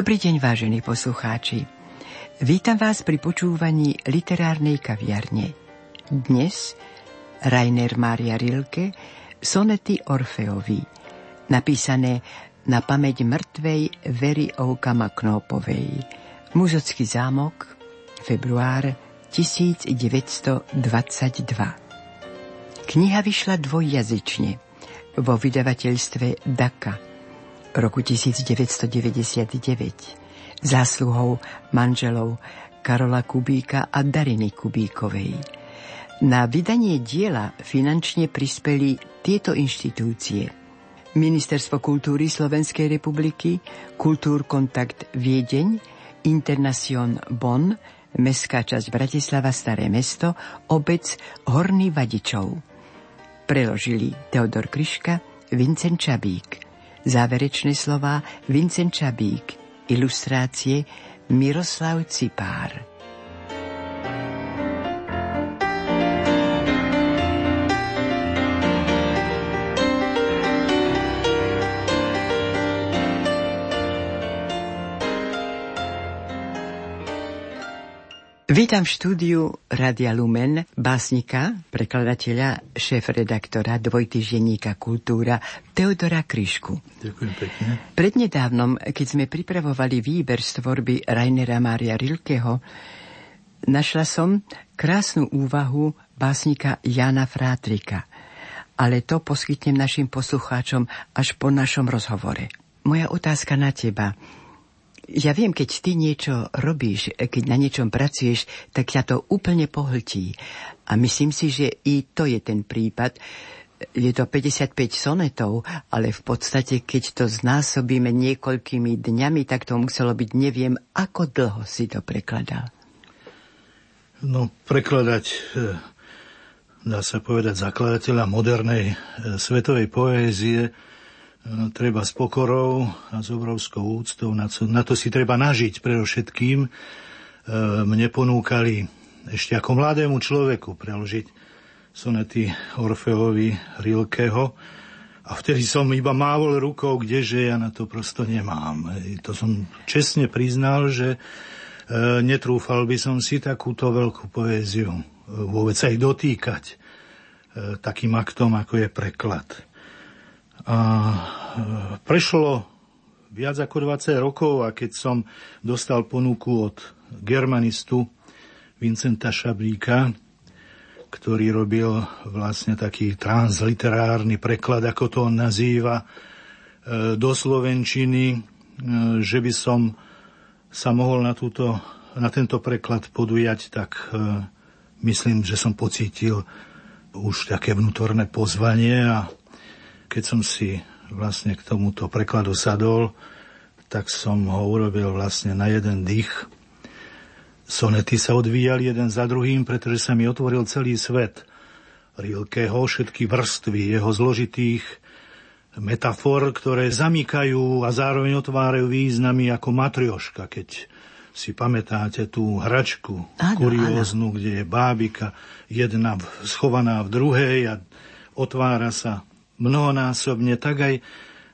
Dobrý deň, vážení poslucháči. Vítam vás pri počúvaní literárnej kaviarne. Dnes Rainer Mária Rilke Sonety Orfeovi, napísané na pamäť mŕtvej Very Oukama Knópovej. Muzocký zámok, február 1922. Kniha vyšla dvojjazyčne vo vydavateľstve Daka – roku 1999 zásluhou manželov Karola Kubíka a Dariny Kubíkovej. Na vydanie diela finančne prispeli tieto inštitúcie. Ministerstvo kultúry Slovenskej republiky, Kultúr Kontakt Viedeň, Internacion Bonn, Mestská časť Bratislava Staré mesto, obec Horný Vadičov. Preložili Teodor Kryška, Vincent Čabík. Záverečné slova Vincent Čabík, ilustrácie Miroslav Cipár. Vítam v štúdiu Radia Lumen básnika, prekladateľa, šéf-redaktora dvojtyženíka Kultúra Teodora Kryšku. Ďakujem pekne. Prednedávnom, keď sme pripravovali výber z tvorby Rainera Mária Rilkeho, našla som krásnu úvahu básnika Jana Frátrika. Ale to poskytnem našim poslucháčom až po našom rozhovore. Moja otázka na teba – ja viem, keď ty niečo robíš, keď na niečom pracuješ, tak ťa to úplne pohltí. A myslím si, že i to je ten prípad. Je to 55 sonetov, ale v podstate, keď to znásobíme niekoľkými dňami, tak to muselo byť neviem, ako dlho si to prekladal. No, prekladať, e, dá sa povedať, zakladateľa modernej e, svetovej poézie, treba s pokorou a s obrovskou úctou. Na to, na to si treba nažiť predovšetkým. E, mne ponúkali ešte ako mladému človeku preložiť sonety Orfeovi Rilkeho. A vtedy som iba mávol rukou, kdeže ja na to prosto nemám. To som čestne priznal, že e, netrúfal by som si takúto veľkú poéziu e, vôbec aj dotýkať takým aktom, ako je preklad. A e, prešlo viac ako 20 rokov a keď som dostal ponuku od germanistu Vincenta Šabríka, ktorý robil vlastne taký transliterárny preklad, ako to on nazýva, e, do Slovenčiny, e, že by som sa mohol na, túto, na tento preklad podujať, tak myslím, že som pocítil už také vnútorné pozvanie a keď som si vlastne k tomuto prekladu sadol, tak som ho urobil vlastne na jeden dých. Sonety sa odvíjali jeden za druhým, pretože sa mi otvoril celý svet Rilkeho, všetky vrstvy jeho zložitých metafor, ktoré zamykajú a zároveň otvárajú významy ako matrioška, keď si pamätáte tú hračku áno, kurióznu, áno. kde je bábika, jedna schovaná v druhej a otvára sa mnohonásobne, tak aj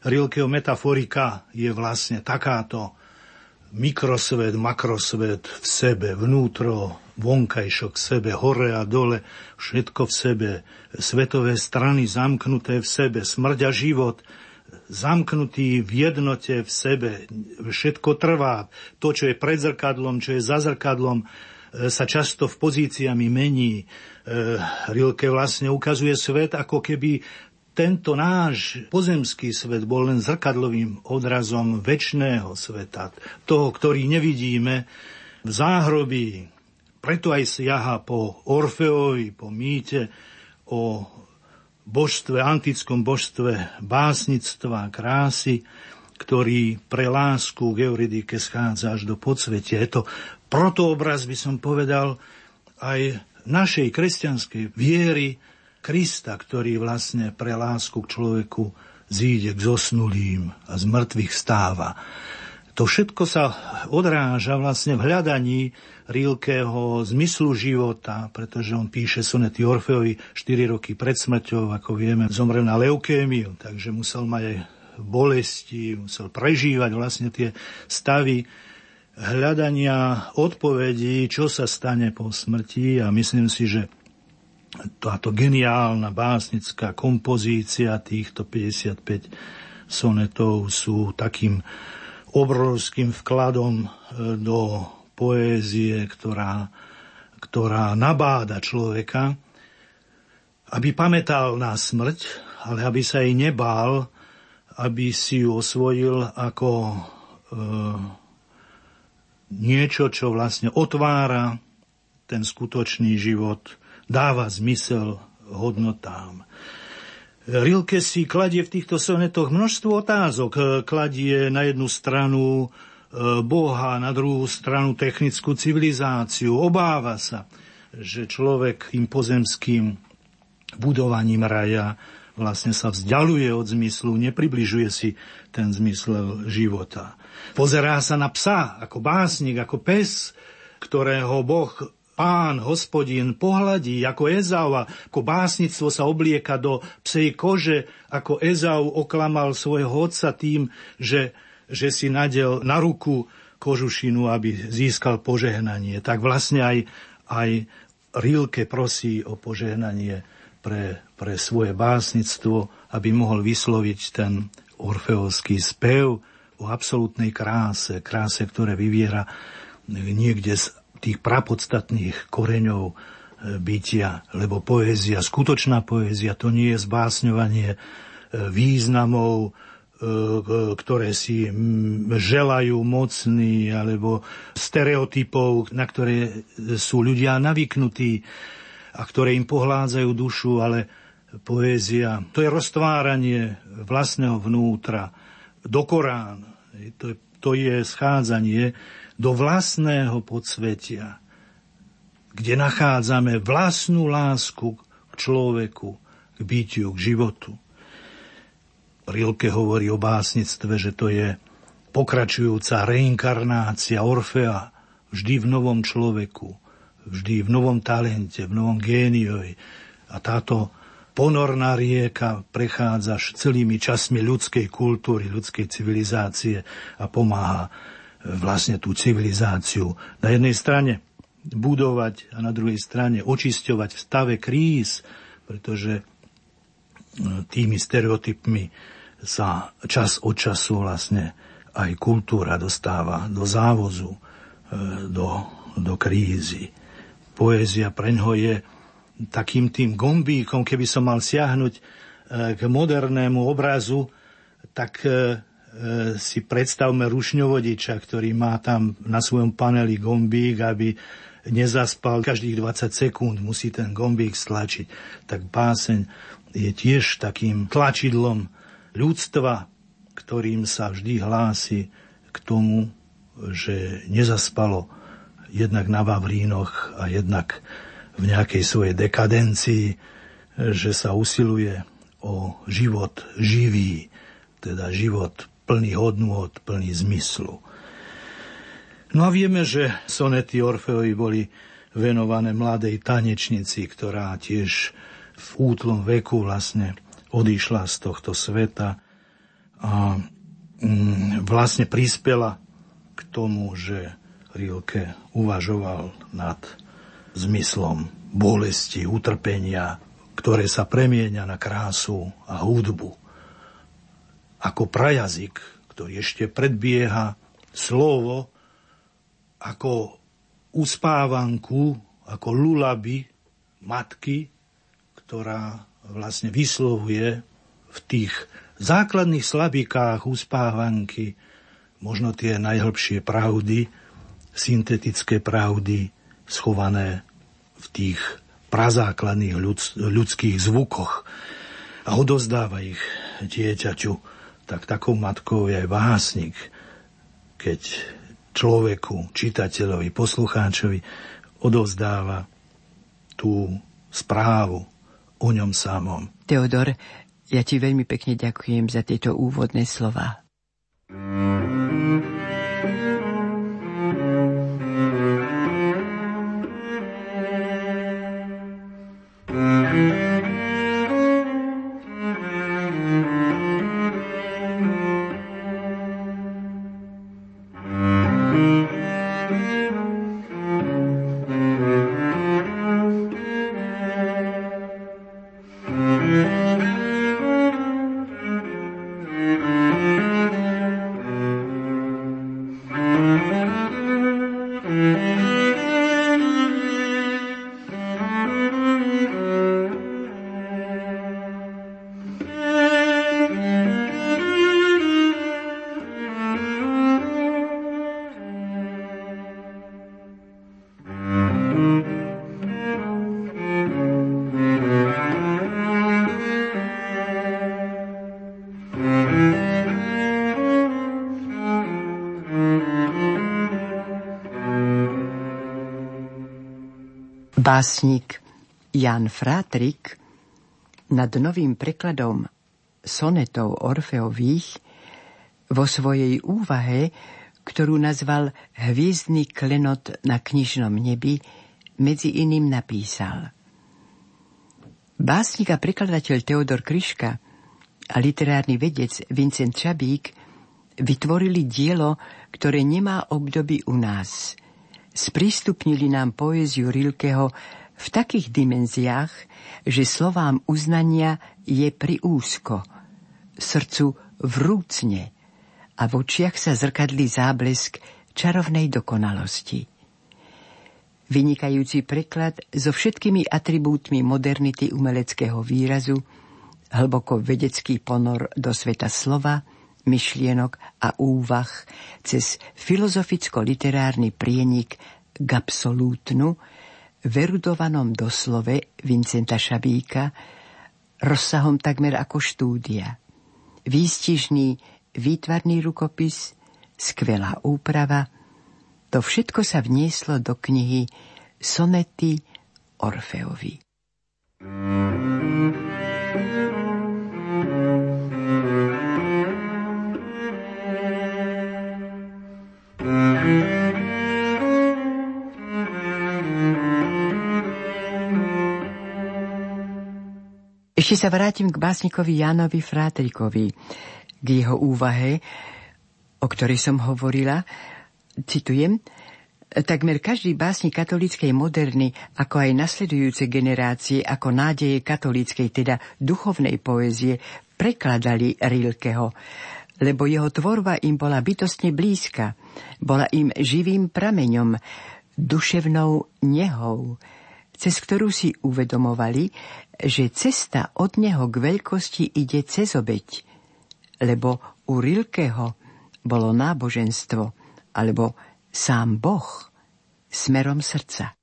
Rilkeho metaforika je vlastne takáto mikrosvet, makrosvet v sebe, vnútro, vonkajšok v sebe, hore a dole, všetko v sebe, svetové strany zamknuté v sebe, smrť a život, zamknutý v jednote v sebe, všetko trvá. To, čo je pred zrkadlom, čo je za zrkadlom, e, sa často v pozíciami mení. E, Rilke vlastne ukazuje svet, ako keby tento náš pozemský svet bol len zrkadlovým odrazom väčšného sveta, toho, ktorý nevidíme, v záhrobí. Preto aj siaha po Orfeovi, po mýte o božstve, antickom božstve básnictva, krásy, ktorý pre lásku k Euridike schádza až do podsvetia. Je to protoobraz, by som povedal, aj našej kresťanskej viery Krista, ktorý vlastne pre lásku k človeku zíde k zosnulým a z mŕtvych stáva. To všetko sa odráža vlastne v hľadaní Rilkeho zmyslu života, pretože on píše sonety Orfeovi 4 roky pred smrťou, ako vieme, zomrel na leukémiu, takže musel mať aj bolesti, musel prežívať vlastne tie stavy hľadania odpovedí, čo sa stane po smrti a myslím si, že táto geniálna básnická kompozícia týchto 55 sonetov sú takým obrovským vkladom e, do poézie, ktorá, ktorá nabáda človeka, aby pamätal na smrť, ale aby sa jej nebál, aby si ju osvojil ako e, niečo, čo vlastne otvára ten skutočný život, dáva zmysel hodnotám. Rilke si kladie v týchto sonetoch množstvo otázok. Kladie na jednu stranu e, Boha, na druhú stranu technickú civilizáciu. Obáva sa, že človek tým pozemským budovaním raja vlastne sa vzdialuje od zmyslu, nepribližuje si ten zmysel života. Pozerá sa na psa ako básnik, ako pes, ktorého Boh pán, hospodin pohľadí ako Ezau a ako básnictvo sa oblieka do psej kože, ako Ezau oklamal svojho otca tým, že, že si nadel na ruku kožušinu, aby získal požehnanie. Tak vlastne aj, aj Rilke prosí o požehnanie pre, pre svoje básnictvo, aby mohol vysloviť ten orfeovský spev, o absolútnej kráse, kráse, ktoré vyviera niekde z tých prapodstatných koreňov e, bytia, lebo poézia, skutočná poézia, to nie je zbásňovanie e, významov, e, ktoré si želajú mocní, alebo stereotypov, na ktoré sú ľudia navyknutí a ktoré im pohládzajú dušu, ale poézia, to je roztváranie vlastného vnútra, do Korán. To, to je schádzanie do vlastného podsvetia, kde nachádzame vlastnú lásku k človeku, k bytiu, k životu. Rilke hovorí o básnictve, že to je pokračujúca reinkarnácia Orfea vždy v novom človeku, vždy v novom talente, v novom géniovi. A táto ponorná rieka prechádza celými časmi ľudskej kultúry, ľudskej civilizácie a pomáha vlastne tú civilizáciu na jednej strane budovať a na druhej strane očisťovať v stave kríz, pretože e, tými stereotypmi sa čas od času vlastne aj kultúra dostáva do závozu, e, do, do krízy. Poézia preňho je takým tým gombíkom, keby som mal siahnuť e, k modernému obrazu, tak si predstavme rušňovodiča, ktorý má tam na svojom paneli gombík, aby nezaspal. Každých 20 sekúnd musí ten gombík stlačiť. Tak báseň je tiež takým tlačidlom ľudstva, ktorým sa vždy hlási k tomu, že nezaspalo jednak na Vavrínoch a jednak v nejakej svojej dekadencii, že sa usiluje o život živý, teda život plný hodnôt, plný zmyslu. No a vieme, že sonety Orfeovi boli venované mladej tanečnici, ktorá tiež v útlom veku vlastne odišla z tohto sveta a mm, vlastne prispela k tomu, že Rilke uvažoval nad zmyslom bolesti, utrpenia, ktoré sa premieňa na krásu a hudbu. Ako prajazyk, ktorý ešte predbieha slovo ako uspávanku, ako lulaby matky, ktorá vlastne vyslovuje v tých základných slabikách uspávanky možno tie najhlbšie pravdy, syntetické pravdy schované v tých prazákladných ľudských zvukoch. A odozdáva ich dieťaťu, tak takou matkou je aj básnik, keď človeku, čitateľovi, poslucháčovi odovzdáva tú správu o ňom samom. Teodor, ja ti veľmi pekne ďakujem za tieto úvodné slova. Mm-hmm. Básnik Jan Fratrik nad novým prekladom sonetov Orfeových vo svojej úvahe, ktorú nazval Hviezdny klenot na knižnom nebi, medzi iným napísal. Básnik a prekladateľ Teodor Kryška a literárny vedec Vincent Čabík vytvorili dielo, ktoré nemá obdoby u nás – sprístupnili nám poéziu Rilkeho v takých dimenziách, že slovám uznania je pri úzko, srdcu vrúcne a v očiach sa zrkadlí záblesk čarovnej dokonalosti. Vynikajúci preklad so všetkými atribútmi modernity umeleckého výrazu, hlboko vedecký ponor do sveta slova, myšlienok a úvah cez filozoficko-literárny prienik k absolútnu, verudovanom doslove Vincenta Šabíka, rozsahom takmer ako štúdia. Výstižný, výtvarný rukopis, skvelá úprava, to všetko sa vnieslo do knihy Sonety Orfeovi. Mm-hmm. Ešte sa vrátim k básnikovi Jánovi Frátrikovi, k jeho úvahe, o ktorej som hovorila. Citujem, Takmer každý básnik katolíckej moderny, ako aj nasledujúce generácie ako nádeje katolíckej, teda duchovnej poézie, prekladali Rilkeho, lebo jeho tvorba im bola bytostne blízka, bola im živým prameňom, duševnou nehou, cez ktorú si uvedomovali, že cesta od neho k veľkosti ide cez obeď, lebo u Rilkeho bolo náboženstvo, alebo sám Boh smerom srdca.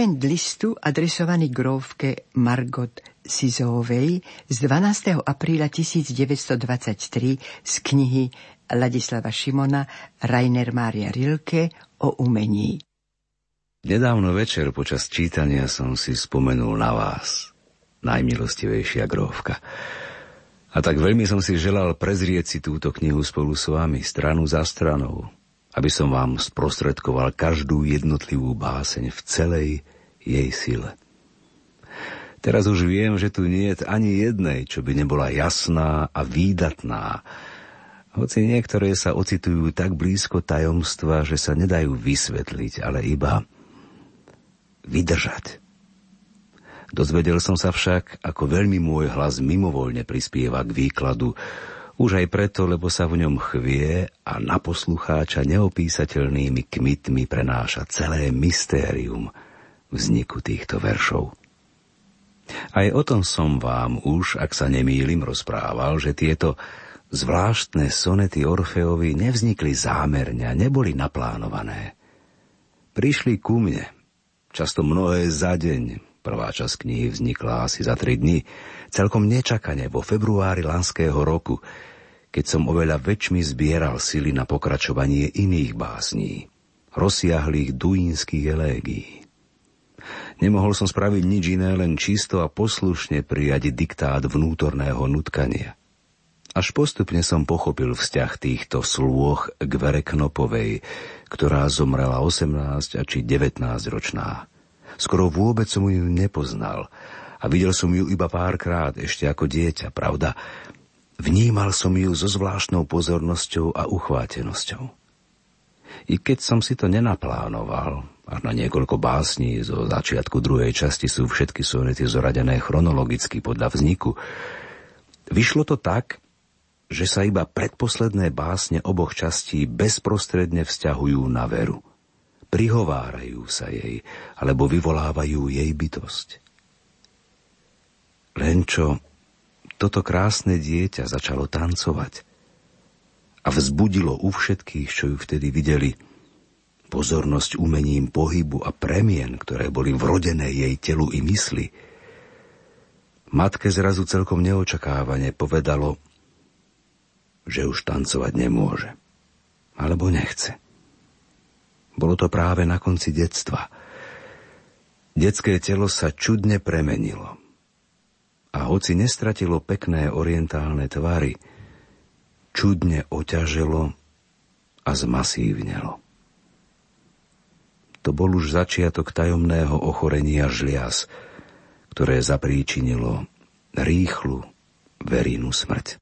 Fragment listu adresovaný grófke Margot Sizovej z 12. apríla 1923 z knihy Ladislava Šimona Rainer Mária Rilke o umení. Nedávno večer počas čítania som si spomenul na vás. najmilostivejšia gróvka. A tak veľmi som si želal prezrieť si túto knihu spolu s vami, stranu za stranou, aby som vám sprostredkoval každú jednotlivú báseň v celej jej sile. Teraz už viem, že tu nie je ani jednej, čo by nebola jasná a výdatná, hoci niektoré sa ocitujú tak blízko tajomstva, že sa nedajú vysvetliť, ale iba vydržať. Dozvedel som sa však, ako veľmi môj hlas mimovoľne prispieva k výkladu, už aj preto, lebo sa v ňom chvie a na poslucháča neopísateľnými kmitmi prenáša celé mystérium vzniku týchto veršov. Aj o tom som vám už, ak sa nemýlim, rozprával, že tieto zvláštne sonety Orfeovi nevznikli zámerne neboli naplánované. Prišli ku mne, často mnohé za deň, Prvá časť knihy vznikla asi za tri dni, celkom nečakane vo februári lanského roku, keď som oveľa väčšmi zbieral sily na pokračovanie iných básní, rozsiahlých duínskych elégií. Nemohol som spraviť nič iné, len čisto a poslušne prijať diktát vnútorného nutkania. Až postupne som pochopil vzťah týchto slôch k Vere Knopovej, ktorá zomrela 18 či 19 ročná. Skoro vôbec som ju nepoznal a videl som ju iba párkrát ešte ako dieťa, pravda. Vnímal som ju so zvláštnou pozornosťou a uchvátenosťou. I keď som si to nenaplánoval, a na niekoľko básní zo začiatku druhej časti sú všetky sonety zoradené chronologicky podľa vzniku, vyšlo to tak, že sa iba predposledné básne oboch častí bezprostredne vzťahujú na veru prihovárajú sa jej alebo vyvolávajú jej bytosť. Len čo toto krásne dieťa začalo tancovať a vzbudilo u všetkých, čo ju vtedy videli, pozornosť umením pohybu a premien, ktoré boli vrodené jej telu i mysli. Matke zrazu celkom neočakávane povedalo, že už tancovať nemôže, alebo nechce. Bolo to práve na konci detstva. Detské telo sa čudne premenilo. A hoci nestratilo pekné orientálne tvary, čudne oťaželo a zmasívnelo. To bol už začiatok tajomného ochorenia žliaz, ktoré zapríčinilo rýchlu verínú smrť.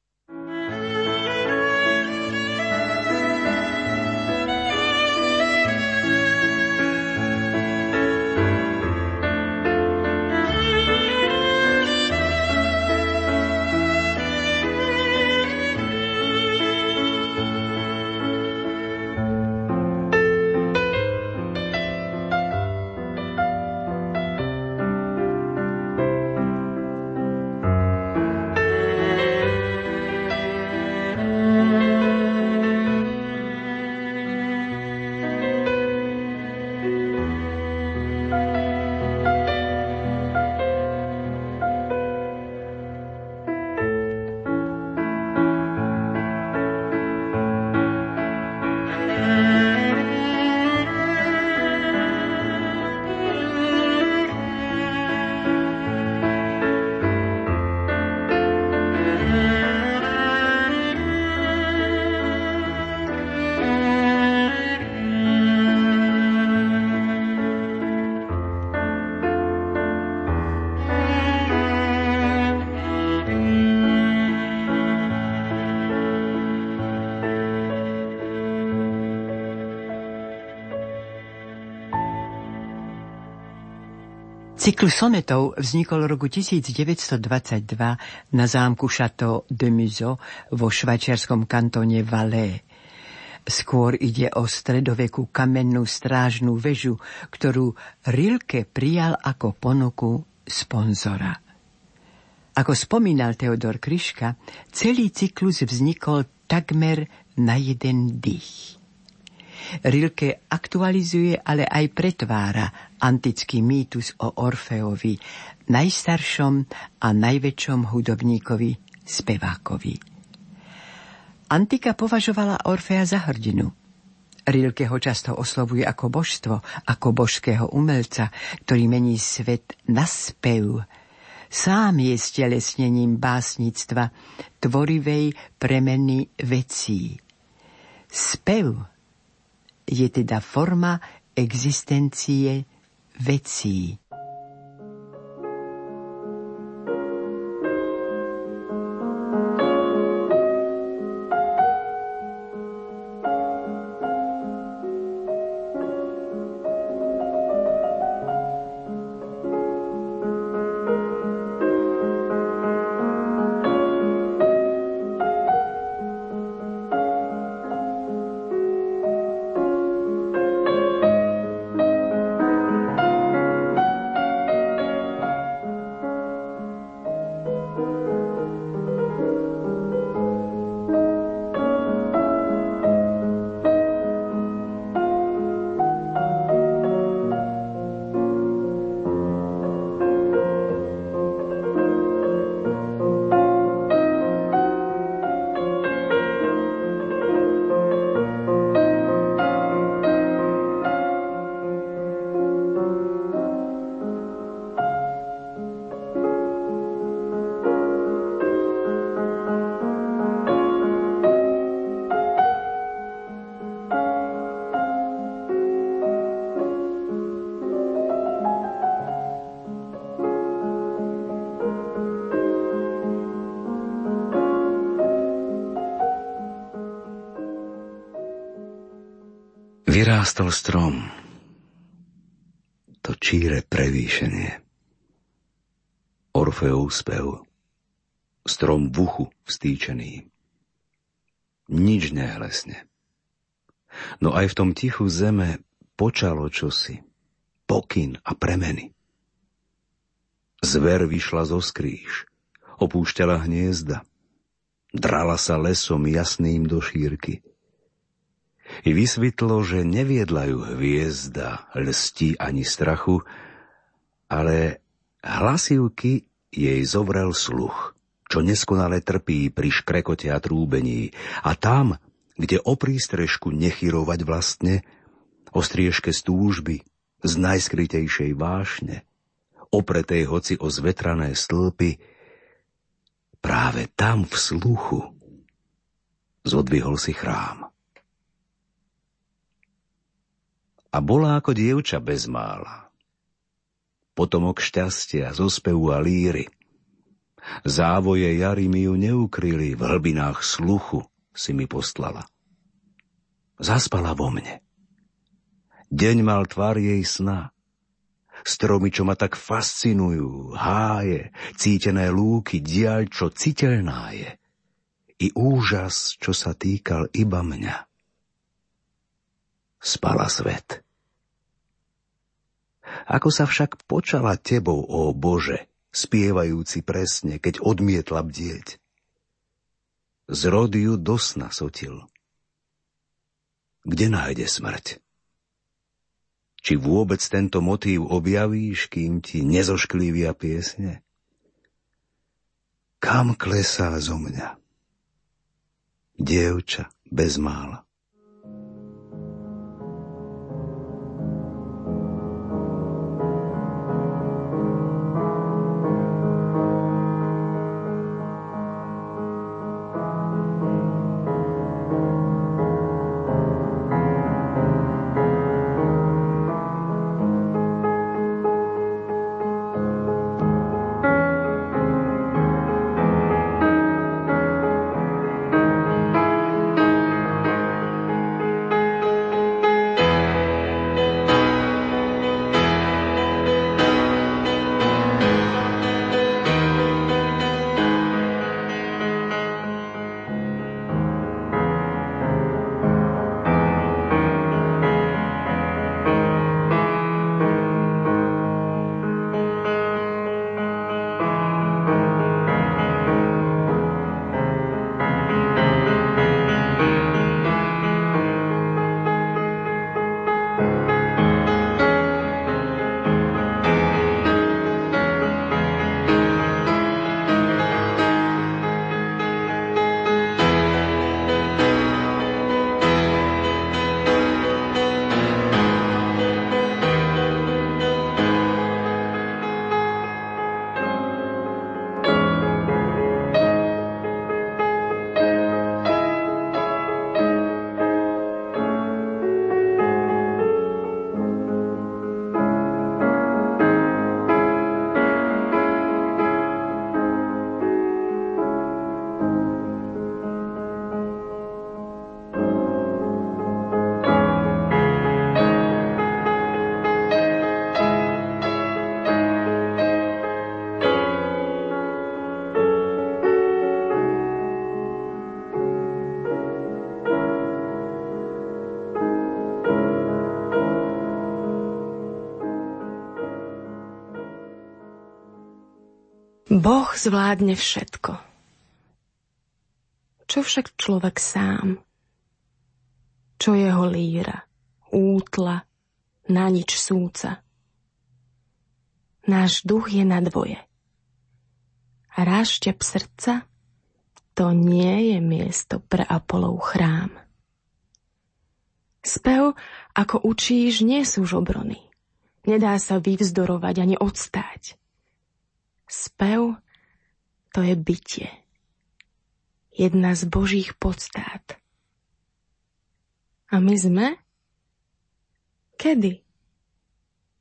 Cyklus sonetov vznikol v roku 1922 na zámku Chateau de Museau vo švajčiarskom kantóne Valais. Skôr ide o stredovekú kamennú strážnú väžu, ktorú Rilke prijal ako ponuku sponzora. Ako spomínal Teodor Kryška, celý cyklus vznikol takmer na jeden dých. Rilke aktualizuje, ale aj pretvára antický mýtus o Orfeovi, najstaršom a najväčšom hudobníkovi, spevákovi. Antika považovala Orfea za hrdinu. Rilke ho často oslovuje ako božstvo, ako božského umelca, ktorý mení svet na spev, Sám je stelesnením básnictva, tvorivej premeny vecí. Spev je teda forma existencie vecí. Vyrástol strom. To číre prevýšenie. Orfeov spev. Strom v uchu vstýčený. Nič nehlesne. No aj v tom tichu zeme počalo čosi. Pokyn a premeny. Zver vyšla zo skríž. Opúšťala hniezda. Drala sa lesom jasným do šírky i vysvetlo, že neviedla ju hviezda, lsti ani strachu, ale hlasivky jej zovrel sluch, čo neskonale trpí pri škrekote a trúbení. A tam, kde o prístrežku nechyrovať vlastne, o striežke stúžby, z najskrytejšej vášne, opretej hoci o zvetrané stĺpy, práve tam v sluchu zodvihol si chrám. A bola ako dievča bezmála. Potomok šťastia, zospevu a líry. Závoje jary mi ju neukryli, v hlbinách sluchu si mi poslala. Zaspala vo mne. Deň mal tvár jej sna. Stromy, čo ma tak fascinujú, háje, cítené lúky, diaľ, čo citeľná je. I úžas, čo sa týkal iba mňa spala svet. Ako sa však počala tebou, ó Bože, spievajúci presne, keď odmietla bdieť. Z rodiu do sna sotil. Kde nájde smrť? Či vôbec tento motív objavíš, kým ti nezošklívia piesne? Kam klesá zo mňa? Dievča bez mála. Boh zvládne všetko. Čo však človek sám? Čo jeho líra, útla, na nič súca? Náš duch je na dvoje. A ráštep srdca to nie je miesto pre Apolov chrám. Spev, ako učíš, nie sú žobrony. Nedá sa vyvzdorovať ani odstáť. Spev to je bytie. Jedna z božích podstát. A my sme? Kedy?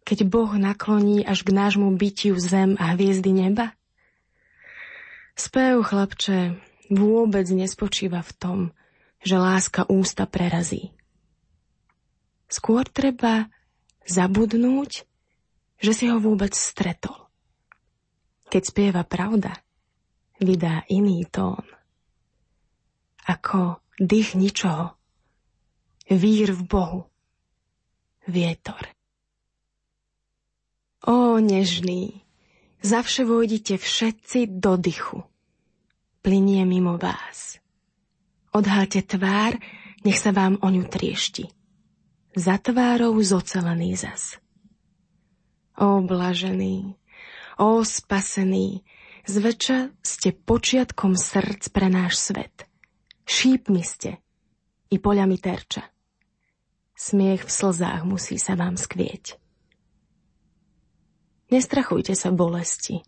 Keď Boh nakloní až k nášmu bytiu zem a hviezdy neba? Spev, chlapče, vôbec nespočíva v tom, že láska ústa prerazí. Skôr treba zabudnúť, že si ho vôbec stretol. Keď spieva pravda, vydá iný tón. Ako dých ničoho, vír v Bohu, vietor. Ó, nežný, zavše vojdite všetci do dychu. Plinie mimo vás. Odháte tvár, nech sa vám o ňu triešti. Za tvárou zocelený zas. Ó, blažený, Ó spasený, zväčša ste počiatkom srdc pre náš svet. Šípmi ste i poľami terča. Smiech v slzách musí sa vám skvieť. Nestrachujte sa bolesti,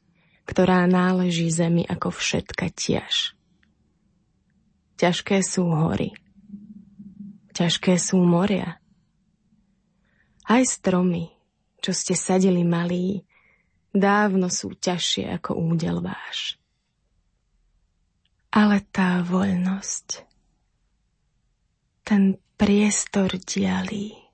ktorá náleží zemi ako všetka tiež. Ťažké sú hory, ťažké sú moria. Aj stromy, čo ste sadili malí, dávno sú ťažšie ako údel váš. Ale tá voľnosť, ten priestor dialí,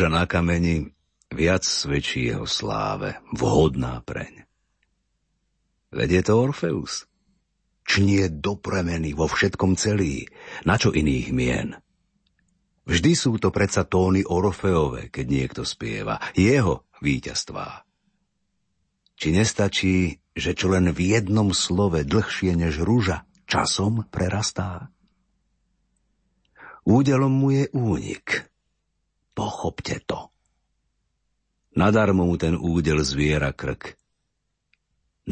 Rúža na kameni viac svedčí jeho sláve, vhodná preň. Veď je to Orfeus. Čnie do premeny vo všetkom celý, na čo iných mien. Vždy sú to predsa tóny Orfeove, keď niekto spieva, jeho víťazstvá. Či nestačí, že čo len v jednom slove dlhšie než rúža časom prerastá? Údelom mu je únik. Pochopte to. Nadarmo mu ten údel zviera krk.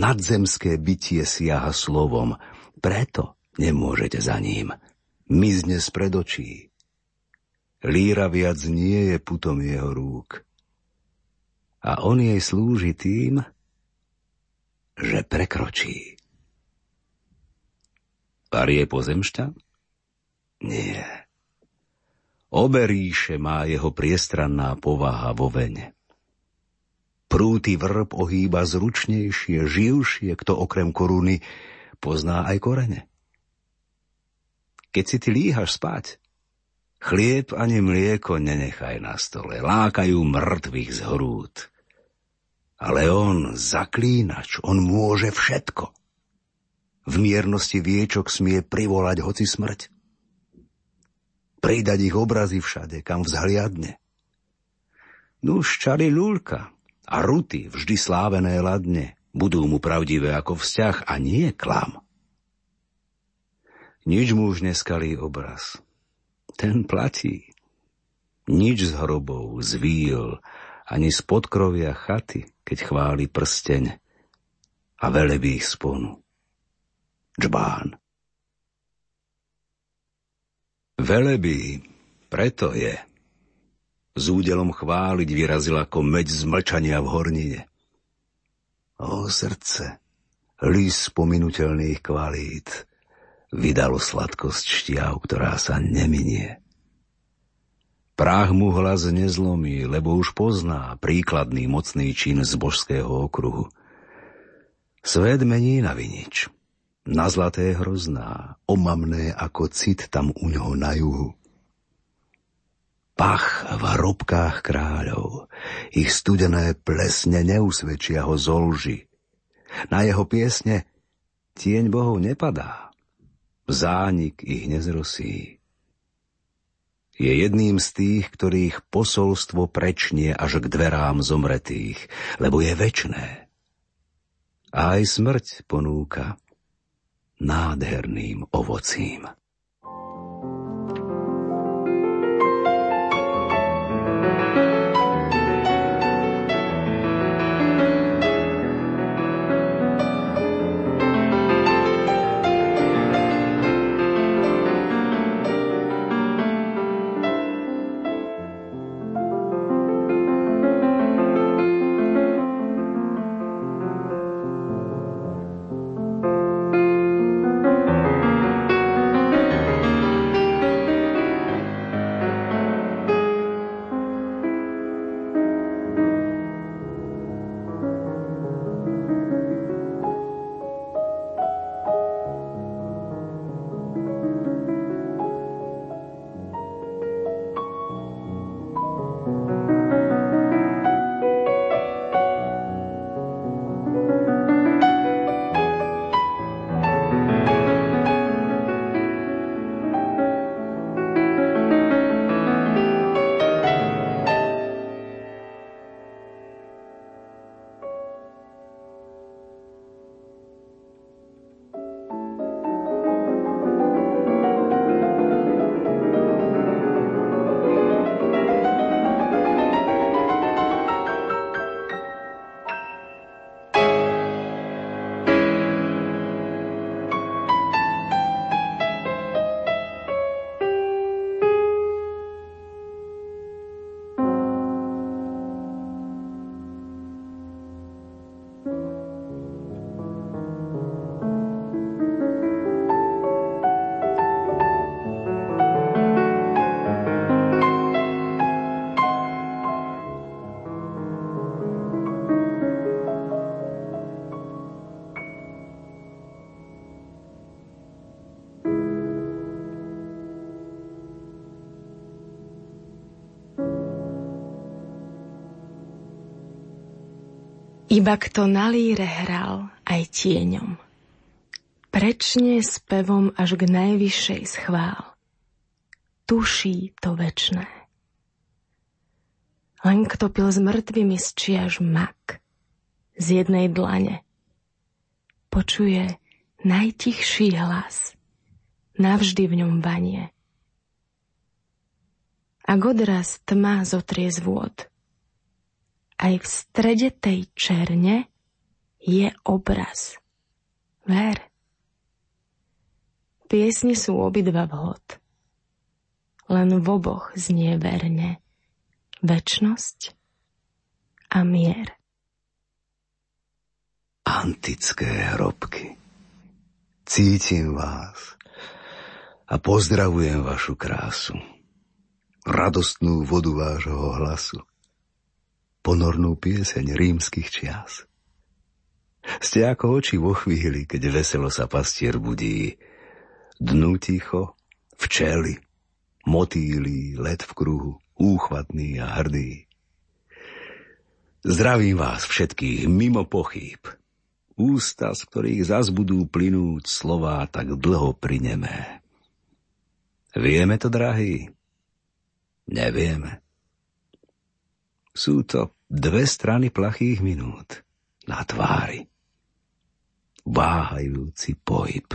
Nadzemské bytie siaha slovom, preto nemôžete za ním. Mizne z predočí. Líra viac nie je putom jeho rúk. A on jej slúži tým, že prekročí. Pár je pozemšťan? Nie. Oberíše má jeho priestranná povaha vo vene. Prúty vrb ohýba zručnejšie, živšie, kto okrem koruny pozná aj korene. Keď si ty líhaš spať, chlieb ani mlieko nenechaj na stole, lákajú mŕtvych z hrúd. Ale on, zaklínač, on môže všetko. V miernosti viečok smie privolať hoci smrť pridať ich obrazy všade, kam vzhliadne. Nuž čary ľulka a ruty vždy slávené ladne budú mu pravdivé ako vzťah a nie klam. Nič mu už neskalý obraz. Ten platí. Nič z hrobov, z víl, ani z podkrovia chaty, keď chváli prsteň a velebí sponu. Džbán. Velebí, preto je. S údelom chváliť vyrazil ako meď z mlčania v hornine. O srdce, lis pominutelných kvalít, vydalo sladkosť šťav, ktorá sa neminie. Práh mu hlas nezlomí, lebo už pozná príkladný mocný čin z božského okruhu. Svet mení na vinič na zlaté hrozná, omamné ako cit tam u ňoho na juhu. Pach v hrobkách kráľov, ich studené plesne neusvedčia ho zolži. Na jeho piesne tieň bohov nepadá, zánik ich nezrosí. Je jedným z tých, ktorých posolstvo prečnie až k dverám zomretých, lebo je večné. A aj smrť ponúka nádherným ovocím. Iba kto na líre hral aj tieňom. Prečne spevom až k najvyššej schvál. Tuší to večné. Len kto pil s mŕtvými z čiaž mak z jednej dlane, počuje najtichší hlas, navždy v ňom vanie. Ak odraz tma zotrie z vôd, aj v strede tej černe je obraz. Ver. Piesne sú obidva vhod. Len v oboch znie verne večnosť a mier. Antické hrobky. Cítim vás a pozdravujem vašu krásu. radostnú vodu vášho hlasu, ponornú pieseň rímskych čias. Ste ako oči vo chvíli, keď veselo sa pastier budí. Dnu ticho, včely, motýly, let v kruhu, úchvatný a hrdý. Zdravím vás všetkých mimo pochýb. Ústa, z ktorých zas budú plynúť slová tak dlho prinemé. Vieme to, drahí? Nevieme. Sú to dve strany plachých minút na tvári. Váhajúci pohyb.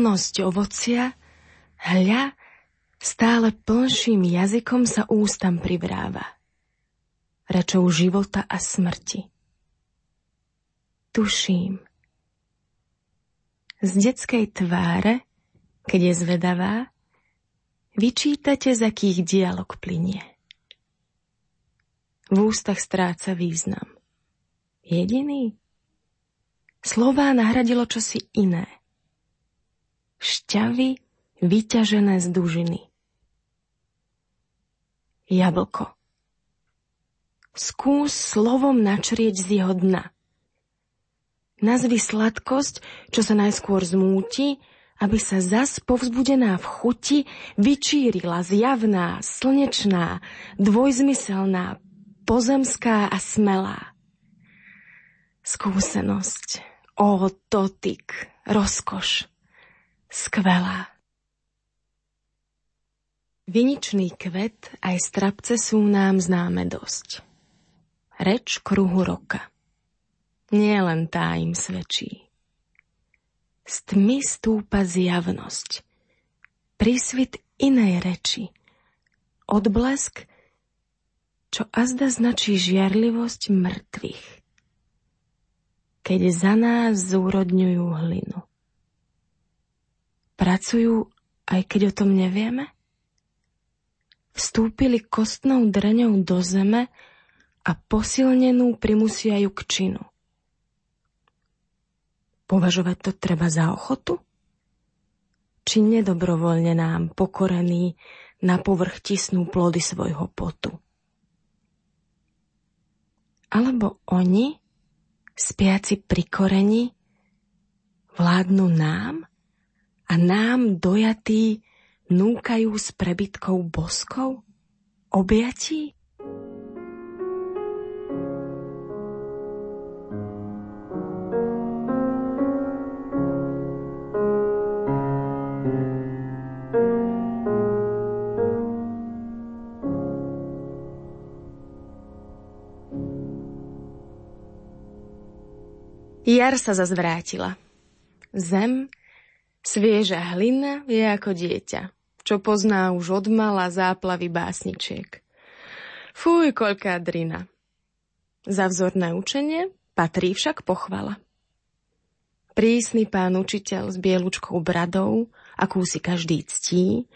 Plnosť ovocia, hľa, stále plnším jazykom sa ústam privráva. Rečou života a smrti. Tuším. Z detskej tváre, keď je zvedavá, vyčítate, z akých dialog plinie. V ústach stráca význam. Jediný? Slová nahradilo čosi iné šťavy vyťažené z dužiny. Jablko. Skús slovom načrieť z jeho dna. Nazvi sladkosť, čo sa najskôr zmúti, aby sa zas povzbudená v chuti vyčírila zjavná, slnečná, dvojzmyselná, pozemská a smelá. Skúsenosť, o dotyk, rozkoš, skvelá. Viničný kvet aj strapce sú nám známe dosť. Reč kruhu roka. Nie len tá im svedčí. Z tmy stúpa zjavnosť. Prísvit inej reči. Odblesk, čo azda značí žiarlivosť mŕtvych. Keď za nás zúrodňujú hlinu pracujú aj keď o tom nevieme? Vstúpili kostnou dreňou do zeme a posilnenú primusia k činu. Považovať to treba za ochotu? Či nedobrovoľne nám, pokorení, na povrch tisnú plody svojho potu? Alebo oni, spiaci pri koreni, vládnu nám a nám dojatí núkajú s prebytkou boskov, objatí? Jar sa zazvrátila. Zem, svieža hlina, je ako dieťa, čo pozná už od mala záplavy básničiek. Fúj, koľká drina. Za vzorné učenie patrí však pochvala. Prísny pán učiteľ s bielučkou bradou, akú si každý ctí,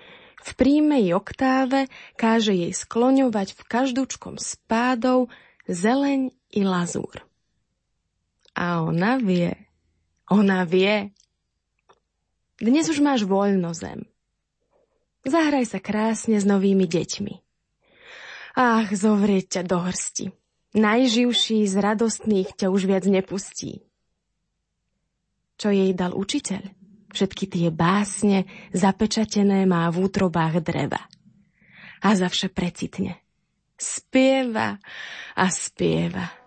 v príjmej oktáve káže jej skloňovať v každúčkom spádov zeleň i lazúr. A ona vie. Ona vie. Dnes už máš voľno zem. Zahraj sa krásne s novými deťmi. Ach, zovrieť ťa do hrsti. Najživší z radostných ťa už viac nepustí. Čo jej dal učiteľ? Všetky tie básne zapečatené má v útrobách dreva. A zavše precitne. Spieva a spieva.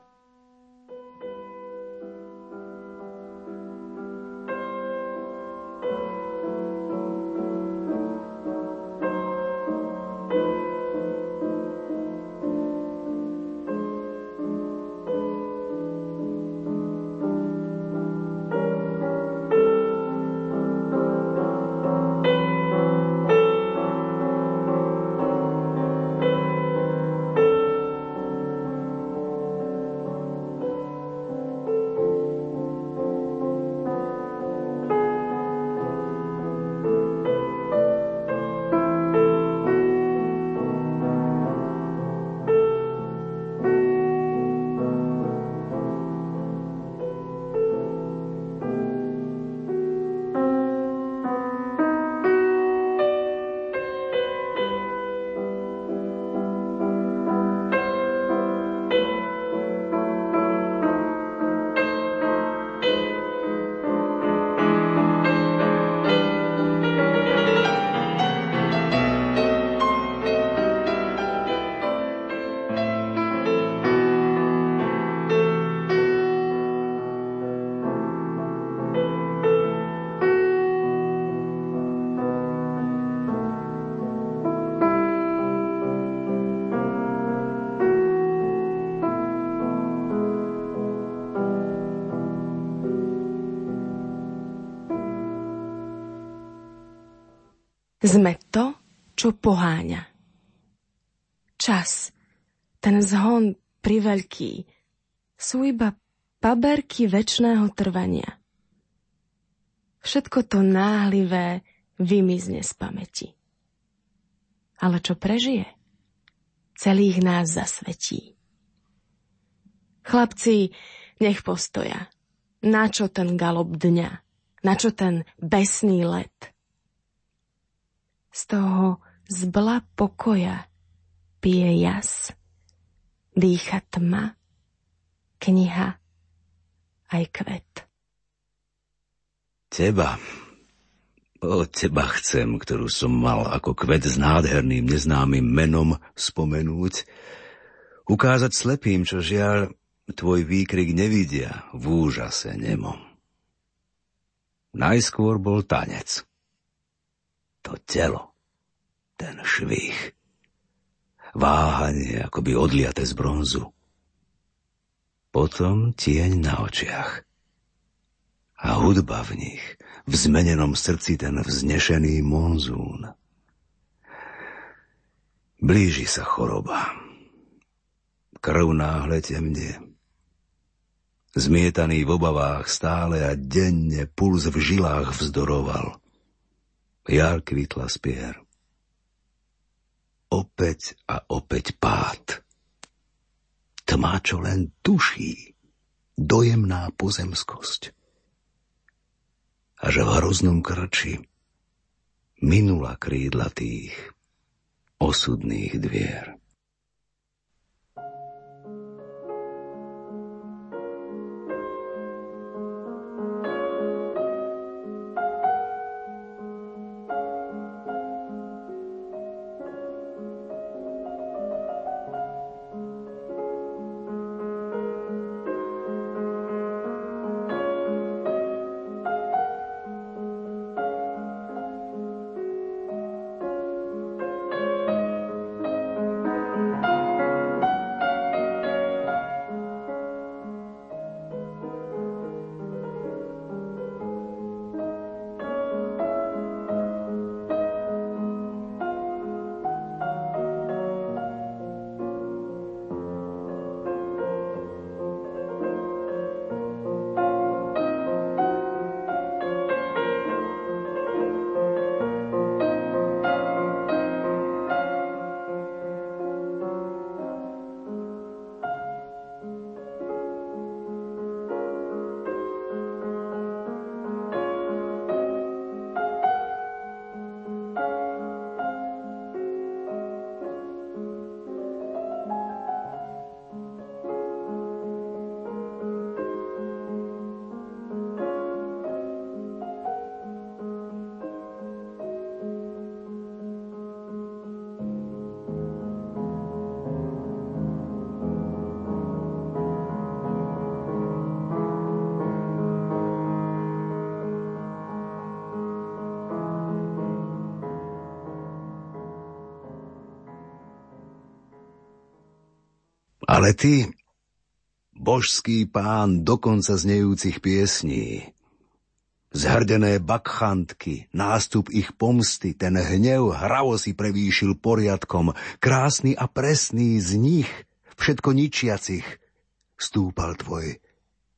Sme to, čo poháňa. Čas, ten zhon priveľký, sú iba paberky väčšného trvania. Všetko to náhlivé vymizne z pamäti. Ale čo prežije? Celých nás zasvetí. Chlapci, nech postoja. Na čo ten galop dňa? Na čo ten besný let? Z toho zbla pokoja pije jas, dýcha tma, kniha aj kvet. Teba, o teba chcem, ktorú som mal ako kvet s nádherným neznámym menom spomenúť, ukázať slepým, čo žiaľ tvoj výkrik nevidia v úžase nemom. Najskôr bol tanec to telo, ten švih. Váhanie, akoby odliate z bronzu. Potom tieň na očiach. A hudba v nich, v zmenenom srdci ten vznešený monzún. Blíži sa choroba. Krv náhle temne. Zmietaný v obavách stále a denne puls v žilách vzdoroval – jar kvitla spier. Opäť a opäť pád. Tma, čo len tuší, dojemná pozemskosť. A že v hroznom krči minula krídla tých osudných dvier. Ale ty, božský pán dokonca znejúcich piesní, zhrdené bakchantky, nástup ich pomsty, ten hnev hravo si prevýšil poriadkom, krásny a presný z nich, všetko ničiacich, stúpal tvoj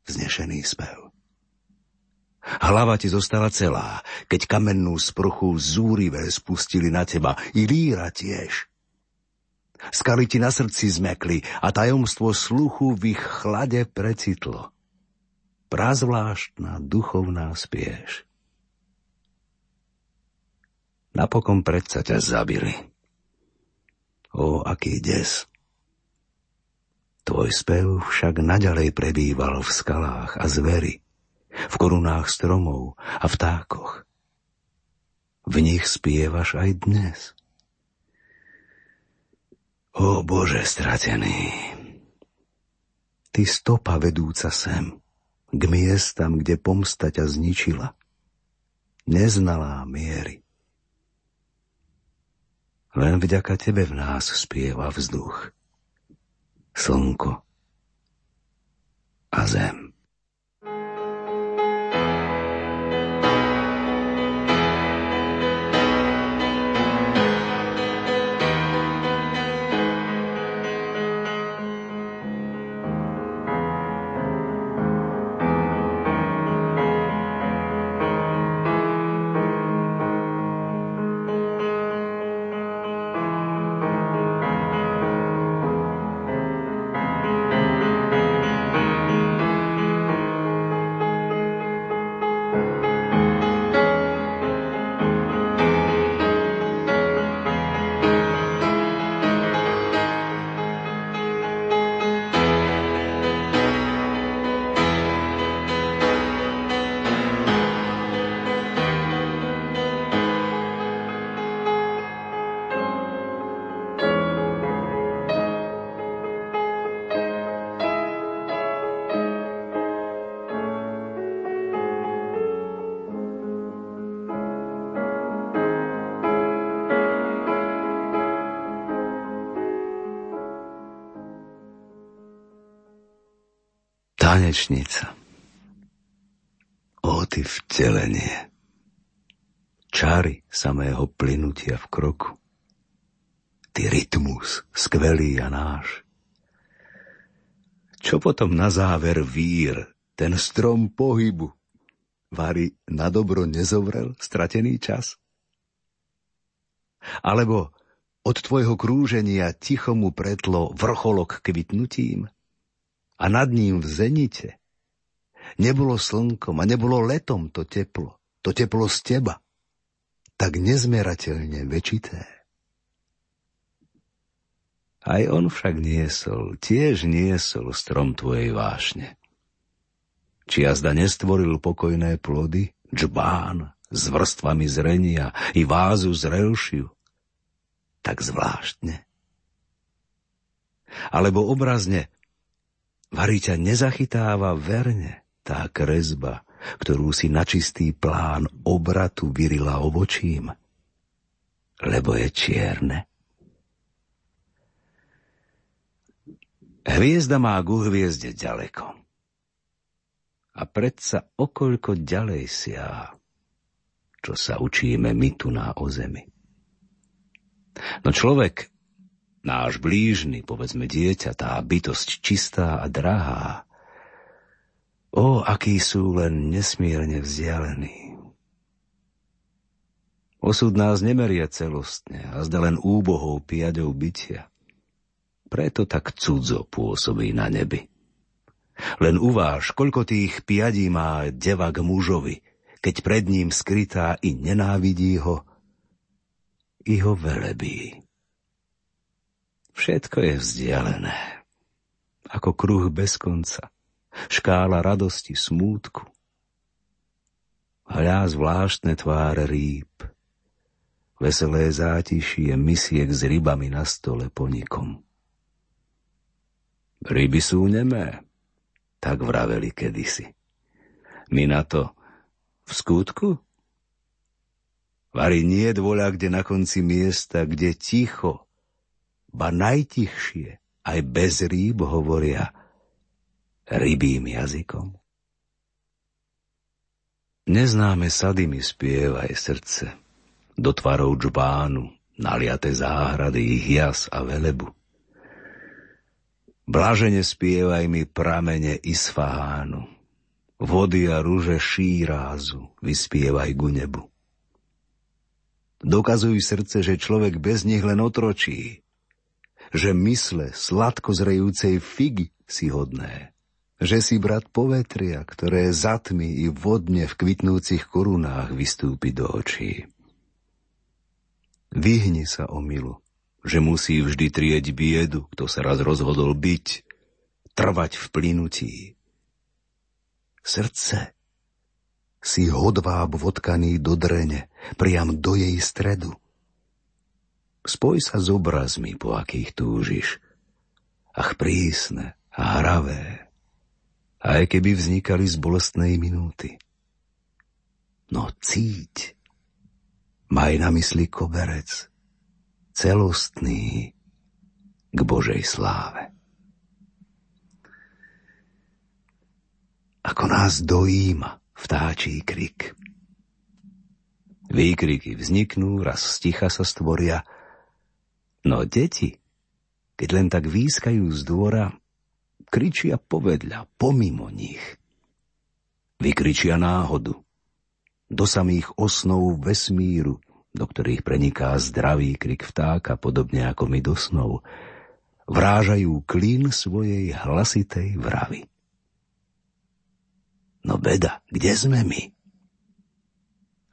vznešený spev. Hlava ti zostala celá, keď kamennú sprchu zúrivé spustili na teba, i líra tiež. Skaly ti na srdci zmekli a tajomstvo sluchu v ich chlade precitlo. Prazvláštna duchovná spieš. Napokon predsa ťa zabili. O, aký des. Tvoj spev však naďalej prebýval v skalách a zveri, v korunách stromov a vtákoch. V nich spievaš aj dnes. O Bože stratený, Ty stopa vedúca sem, k miestam, kde pomsta ťa zničila. Neznalá miery. Len vďaka Tebe v nás spieva vzduch, slnko a zem. Tanečnica. O, ty vtelenie. Čary samého plynutia v kroku. Ty rytmus, skvelý a náš. Čo potom na záver vír, ten strom pohybu? Vary na dobro nezovrel stratený čas? Alebo od tvojho krúženia ticho mu pretlo vrcholok kvitnutím? A nad ním v zenite nebolo slnkom a nebolo letom to teplo, to teplo z teba, tak nezmerateľne väčité. Aj on však niesol, tiež niesol strom tvojej vášne. Či jazda nestvoril pokojné plody, džbán s vrstvami zrenia i vázu z relšiu, tak zvláštne. Alebo obrazne, varí ťa nezachytáva verne tá kresba, ktorú si na čistý plán obratu vyrila ovočím, lebo je čierne. Hviezda má ku hviezde ďaleko a predsa okoľko ďalej siaha, čo sa učíme my tu na ozemi. No človek, náš blížny, povedzme dieťa, tá bytosť čistá a drahá, o, akí sú len nesmierne vzdialení. Osud nás nemeria celostne a zda len úbohou piaďou bytia. Preto tak cudzo pôsobí na nebi. Len uváž, koľko tých piadí má deva k mužovi, keď pred ním skrytá i nenávidí ho, i ho velebí. Všetko je vzdialené, ako kruh bez konca, škála radosti, smútku. Hľa zvláštne tváre rýb, veselé zátišie misiek s rybami na stole ponikom. Ryby sú nemé, tak vraveli kedysi. My na to v skutku? Vary nie dvoľa, kde na konci miesta, kde ticho, ba najtichšie, aj bez rýb hovoria rybým jazykom. Neznáme sady mi spievaj srdce, do tvarov džbánu, naliate záhrady, ich jas a velebu. Blažene spievaj mi pramene Isfahánu. Vody a rúže šírázu vyspievaj ku nebu. Dokazuj srdce, že človek bez nich len otročí, že mysle sladko zrejúcej figy si hodné, že si brat povetria, ktoré zatmi i vodne v kvitnúcich korunách vystúpi do očí. Vyhni sa o že musí vždy trieť biedu, kto sa raz rozhodol byť, trvať v plynutí. Srdce si hodváb vodkaný do drene, priam do jej stredu. Spoj sa s obrazmi, po akých túžiš. Ach, prísne a hravé, aj keby vznikali z bolestnej minúty. No cíť, maj na mysli koberec, celostný k Božej sláve. Ako nás dojíma vtáčí krik. Výkriky vzniknú, raz sticha sa stvoria, no deti, keď len tak výskajú z dvora, kričia povedľa, pomimo nich. Vykričia náhodu, do samých osnov vesmíru, do ktorých preniká zdravý krik vtáka, podobne ako my do snov, vrážajú klín svojej hlasitej vravy. No beda, kde sme my?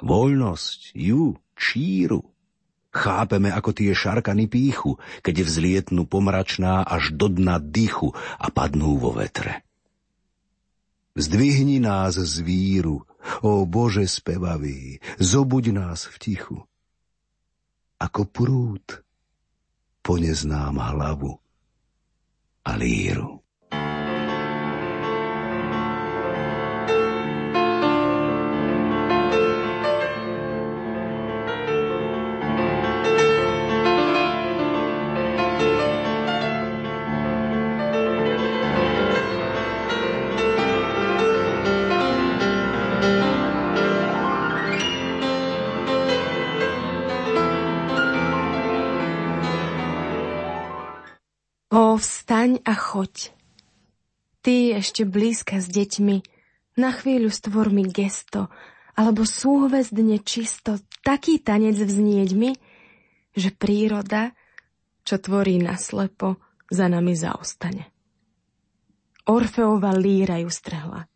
Voľnosť, ju, číru, chápeme ako tie šarkany píchu, keď vzlietnú pomračná až do dna dychu a padnú vo vetre. Zdvihni nás z víru, O Bože spevavý, zobuď nás v tichu. Ako prúd poneznám hlavu a líru. Choď. Ty ešte blízka s deťmi, na chvíľu stvor mi gesto, alebo súhvezdne čisto taký tanec vznieť mi, že príroda, čo tvorí naslepo, za nami zaostane. Orfeova líra ju strhla.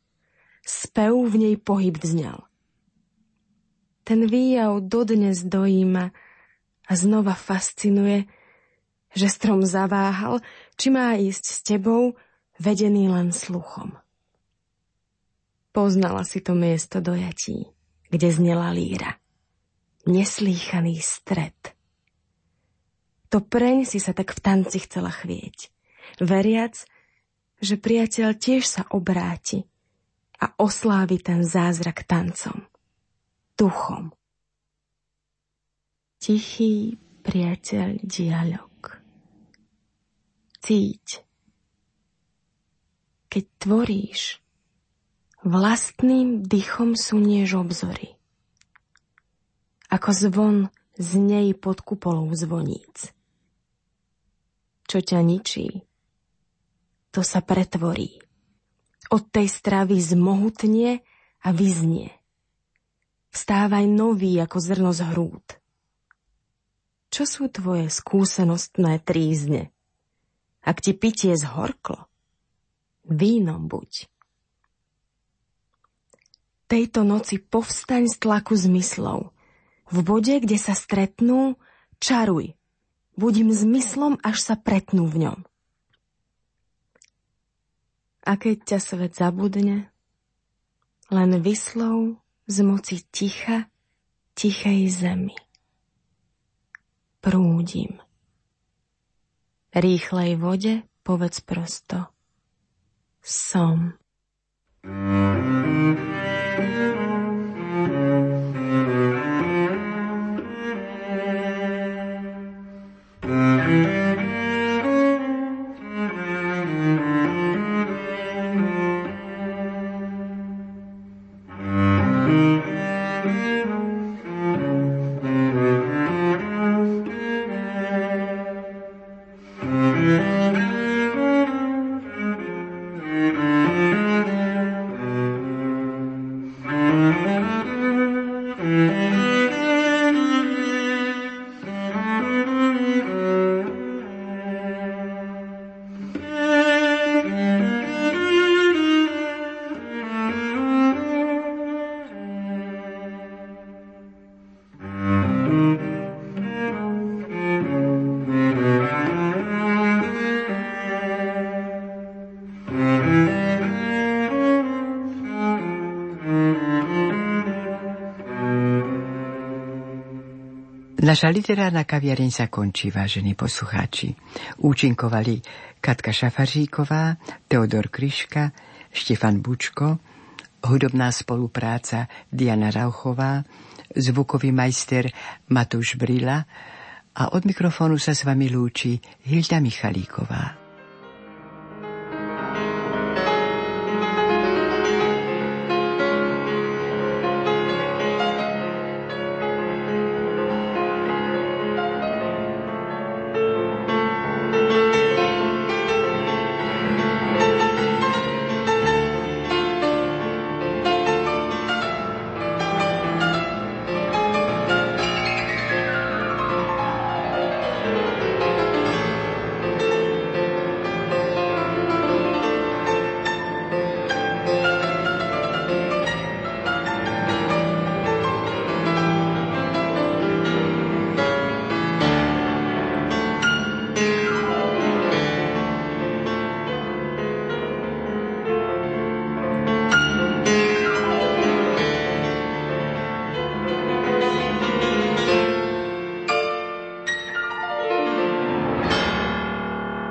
Spev v nej pohyb vzňal. Ten výjav dodnes dojíma a znova fascinuje, že strom zaváhal, či má ísť s tebou, vedený len sluchom. Poznala si to miesto dojatí, kde znela líra. Neslýchaný stred. To preň si sa tak v tanci chcela chvieť, veriac, že priateľ tiež sa obráti a oslávi ten zázrak tancom, duchom. Tichý priateľ dialog. Cíť. Keď tvoríš, vlastným dychom sunieš obzory. Ako zvon z nej pod kupolou zvoníc. Čo ťa ničí, to sa pretvorí. Od tej stravy zmohutnie a vyznie. Vstávaj nový ako zrno z hrúd. Čo sú tvoje skúsenostné trízne? Ak ti pitie zhorklo, vínom buď tejto noci povstaň z tlaku zmyslov. V bode, kde sa stretnú, čaruj. Budím zmyslom, až sa pretnú v ňom. A keď ťa svet zabudne, len vyslov z moci ticha, tichej zemi. Prúdim. Rýchlej vode povedz prosto. Som. thank Mm-hmm. Naša literárna kaviareň sa končí, vážení poslucháči. Účinkovali Katka Šafaříková, Teodor Kryška, Štefan Bučko, hudobná spolupráca Diana Rauchová, zvukový majster Matúš Brila a od mikrofónu sa s vami lúči Hilda Michalíková.